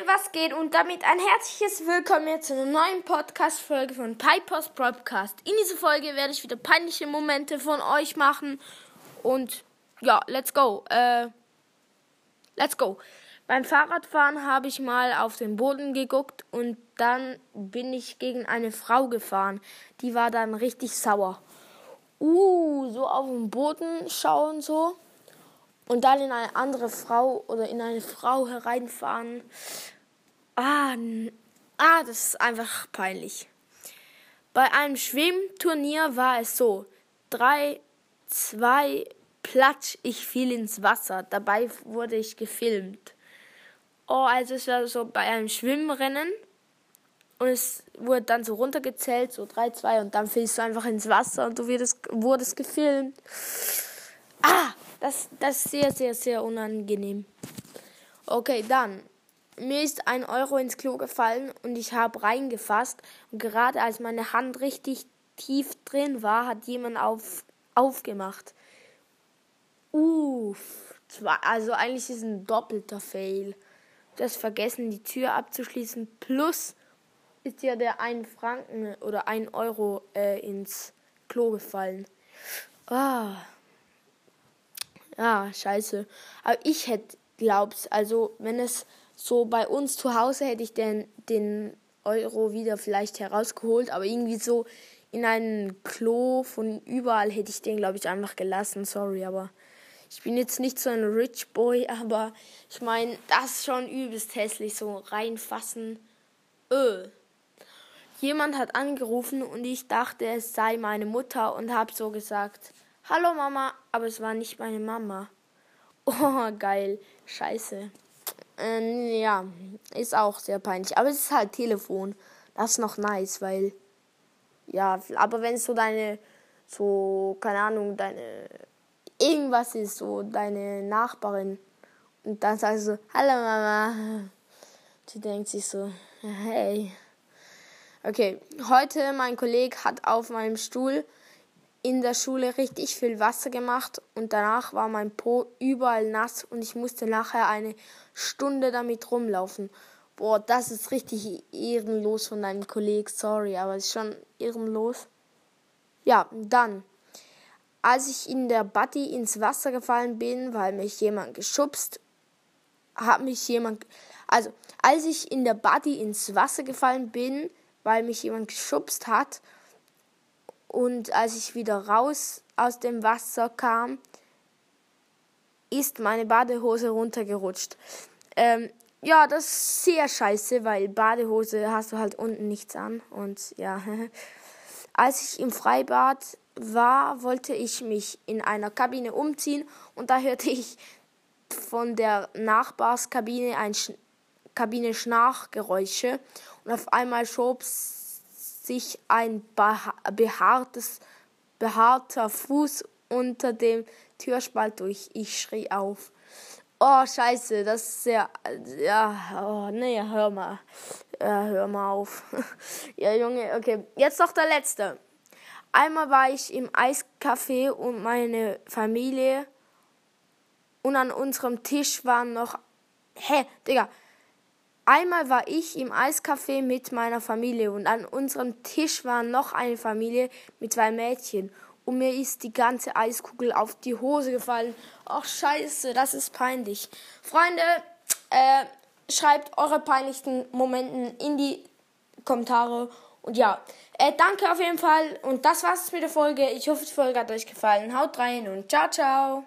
Freunde, was geht? Und damit ein herzliches Willkommen zu einer neuen Podcast-Folge von Pipers Podcast. In dieser Folge werde ich wieder peinliche Momente von euch machen. Und ja, let's go. Äh, let's go. Beim Fahrradfahren habe ich mal auf den Boden geguckt und dann bin ich gegen eine Frau gefahren. Die war dann richtig sauer. Uh, so auf den Boden schauen so und dann in eine andere Frau oder in eine Frau hereinfahren. Ah, ah, das ist einfach peinlich. Bei einem Schwimmturnier war es so: drei, zwei, platsch, ich fiel ins Wasser. Dabei wurde ich gefilmt. Oh, also es war so bei einem Schwimmrennen und es wurde dann so runtergezählt, so 3, 2 und dann fielst du einfach ins Wasser und du wurdest, wurdest gefilmt. Ah, das, das ist sehr, sehr, sehr unangenehm. Okay, dann. Mir ist ein Euro ins Klo gefallen und ich habe reingefasst. Und gerade als meine Hand richtig tief drin war, hat jemand auf, aufgemacht. Uff. Also eigentlich ist ein doppelter Fail. Du hast vergessen, die Tür abzuschließen. Plus ist ja der 1 Franken oder 1 Euro äh, ins Klo gefallen. Ah. Ja, scheiße. Aber ich hätte, glaubst, also wenn es so bei uns zu Hause hätte ich den, den Euro wieder vielleicht herausgeholt, aber irgendwie so in einen Klo von überall hätte ich den, glaube ich, einfach gelassen. Sorry, aber ich bin jetzt nicht so ein Rich Boy, aber ich meine, das ist schon übelst hässlich, so reinfassen. Öh. Jemand hat angerufen und ich dachte, es sei meine Mutter und habe so gesagt, Hallo Mama, aber es war nicht meine Mama. Oh, geil. Scheiße. Ähm, ja, ist auch sehr peinlich. Aber es ist halt Telefon. Das ist noch nice, weil. Ja, aber wenn es so deine. So, keine Ahnung, deine. Irgendwas ist, so deine Nachbarin. Und dann sagst du, Hallo Mama. Die denkt sich so, hey. Okay, heute mein Kollege hat auf meinem Stuhl in der Schule richtig viel Wasser gemacht und danach war mein Po überall nass und ich musste nachher eine Stunde damit rumlaufen. Boah, das ist richtig ehrenlos von deinem Kollegen, sorry, aber es ist schon ehrenlos. Ja, dann, als ich in der Buddy ins Wasser gefallen bin, weil mich jemand geschubst, hat mich jemand, also, als ich in der Buddy ins Wasser gefallen bin, weil mich jemand geschubst hat, und als ich wieder raus aus dem Wasser kam, ist meine Badehose runtergerutscht. Ähm, ja, das ist sehr scheiße, weil Badehose hast du halt unten nichts an. Und ja, als ich im Freibad war, wollte ich mich in einer Kabine umziehen und da hörte ich von der Nachbarskabine ein Sch Kabine Schnarchgeräusche und auf einmal schob sich ein behaartes, behaarter Fuß unter dem Türspalt durch. Ich schrie auf. Oh, scheiße, das ist sehr. Ja, oh, nee, hör mal. Ja, hör mal auf. ja, Junge, okay. Jetzt noch der letzte. Einmal war ich im Eiscafé und meine Familie. Und an unserem Tisch waren noch. Hä, Digga, Einmal war ich im Eiscafé mit meiner Familie und an unserem Tisch war noch eine Familie mit zwei Mädchen und mir ist die ganze Eiskugel auf die Hose gefallen. Ach scheiße, das ist peinlich. Freunde, äh, schreibt eure peinlichsten Momente in die Kommentare. Und ja, äh, danke auf jeden Fall. Und das war's mit der Folge. Ich hoffe, die Folge hat euch gefallen. Haut rein und ciao, ciao.